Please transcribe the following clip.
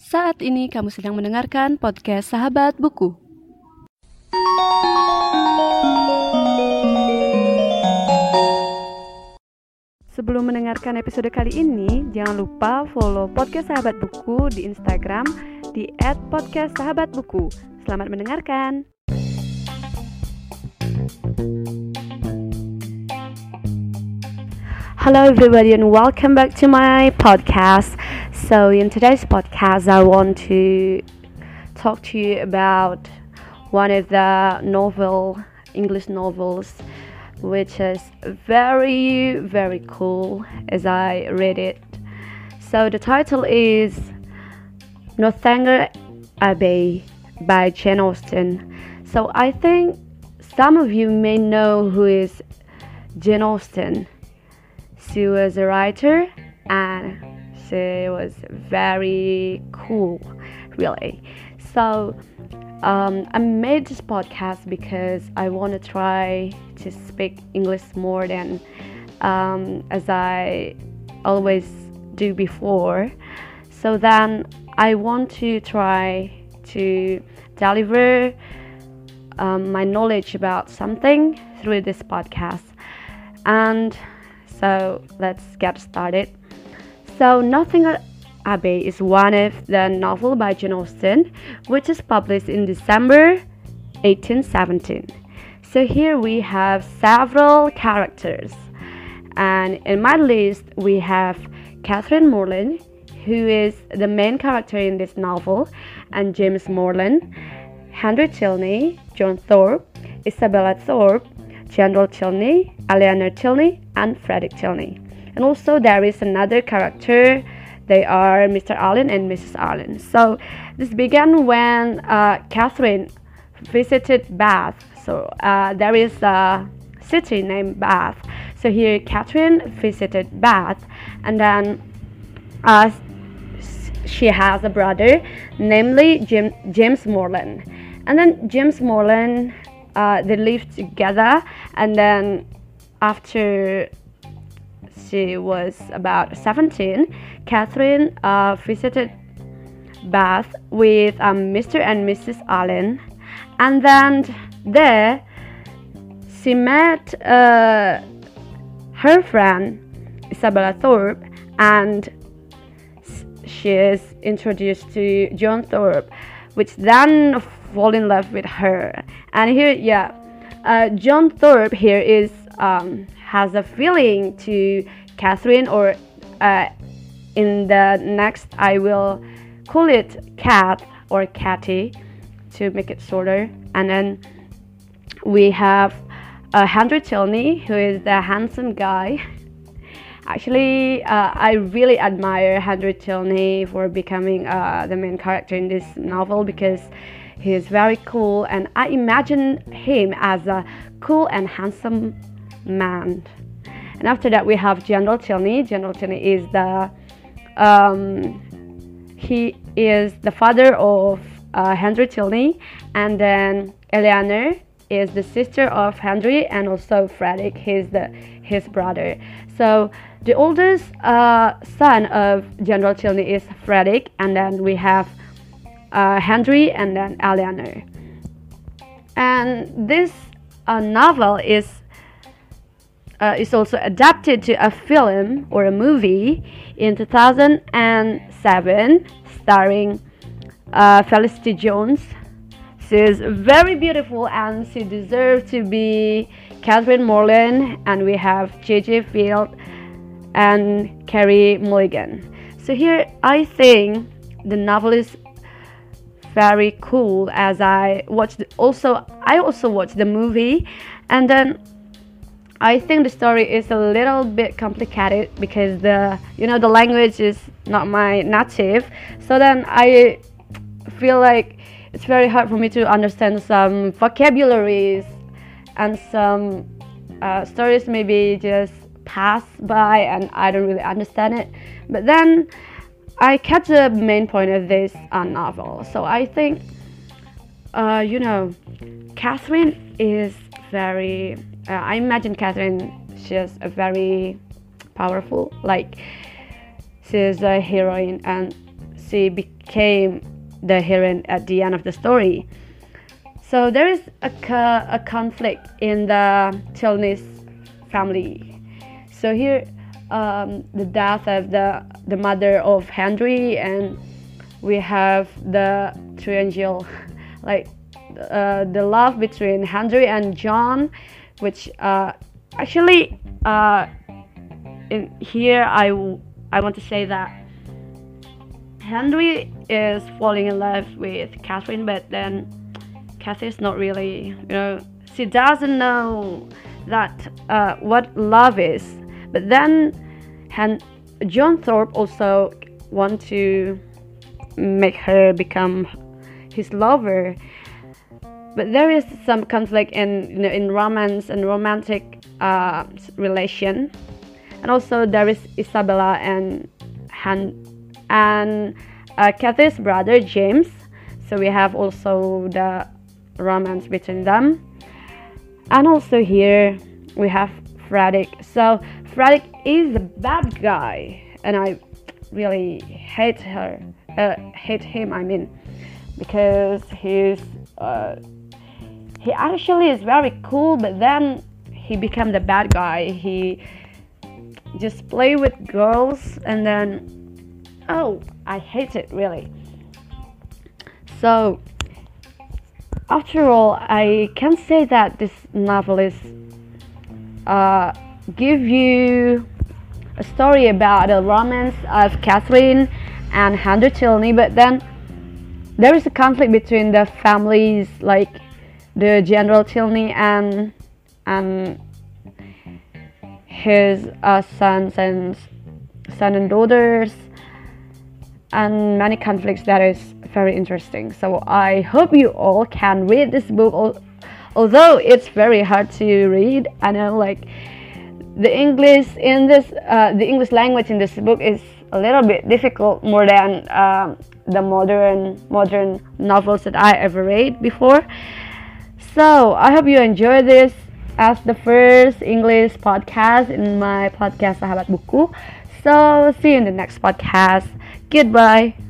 Saat ini kamu sedang mendengarkan podcast Sahabat Buku. Sebelum mendengarkan episode kali ini, jangan lupa follow podcast Sahabat Buku di Instagram di @podcastsahabatbuku. Selamat mendengarkan. Hello, everybody, and welcome back to my podcast. So, in today's podcast, I want to talk to you about one of the novel English novels, which is very, very cool as I read it. So, the title is Northanger Abbey by Jane Austen. So, I think some of you may know who is Jane Austen. She was a writer and she was very cool, really. So um, I made this podcast because I want to try to speak English more than um, as I always do before. So then I want to try to deliver um, my knowledge about something through this podcast. And so let's get started. So Northanger Abbey is one of the novel by Jane Austen, which is published in December 1817. So here we have several characters, and in my list we have Catherine Morland, who is the main character in this novel, and James Morland, Henry Tilney, John Thorpe, Isabella Thorpe, General Tilney, Eleanor Tilney, and Frederick Tilney. And also there is another character. They are Mr. Allen and Mrs. Allen. So this began when uh, Catherine visited Bath. So uh, there is a city named Bath. So here Catherine visited Bath, and then uh, she has a brother, namely Jim, James Morland. And then James Morland uh, they lived together. And then after she was about 17 catherine uh, visited bath with um, mr and mrs allen. And then there she met uh, her friend isabella thorpe. And she is introduced to john thorpe which then fall in love with her. And here, yeah, uh, John Thorpe here is um, has a feeling to Catherine, or uh, in the next I will call it Cat or Catty to make it shorter. And then we have uh, Henry Tilney, who is the handsome guy. Actually, uh, I really admire Henry Tilney for becoming uh, the main character in this novel because he is very cool, and I imagine him as a cool and handsome man. And after that, we have General Tilney. General Tilney is the um, he is the father of uh, Henry Tilney, and then Eleanor is the sister of Henry, and also Frederick, he's the his brother. So the oldest uh, son of General Tilney is Frederick, and then we have uh, Henry and then Eleanor. And this uh, novel is uh, is also adapted to a film or a movie in 2007, starring uh, Felicity Jones. She is very beautiful and she deserves to be Catherine Morland. And we have J.J. Field and Carey Mulligan. So here, I think the novel is very cool as I watched also I also watched the movie. And then I think the story is a little bit complicated because the you know the language is not my native. So then I feel like it's very hard for me to understand some vocabularies and some uh, stories maybe just pass by and I don't really understand it. But then I catch the main point of this uh, novel. So I think, uh, you know, Catherine is very. Uh, I imagine Catherine. She's a very powerful. Like she's a heroine, and she became the heroine at the end of the story. So there is a, a conflict in the Tilney's family. So here, um, the death of the the mother of Henry, and we have the triangle, like uh, the love between Henry and John, which uh, actually uh, in here I I want to say that Henry is falling in love with Catherine, but then Catherine is not really, you know, she doesn't know that uh, what love is. But then, Hen- John Thorpe also want to make her become his lover. But there is some conflict in you know, in romance and romantic uh, relation, and also there is Isabella and Han and uh, Kathy's brother James. So we have also the romance between them. And also here we have Frederick. So Frederick is a bad guy, and I really hate her, uh, hate him. I mean, because he's uh, he actually is very cool, but then he became the bad guy. He just play with girls, and then oh, I hate it really. So, after all, I can say that this novel is uh, give you a story about the romance of Catherine and Henry Tilney, but then there is a conflict between the families, like the General Tilney and and his uh, sons and son and daughters and many conflicts that is very interesting. So I hope you all can read this book, although it's very hard to read. I know like the English in this, uh, the English language in this book is a little bit difficult more than um, the modern modern novels that I ever read before. So I hope you enjoy this as the first English podcast in my podcast Sahabat Buku. So see you in the next podcast. Goodbye.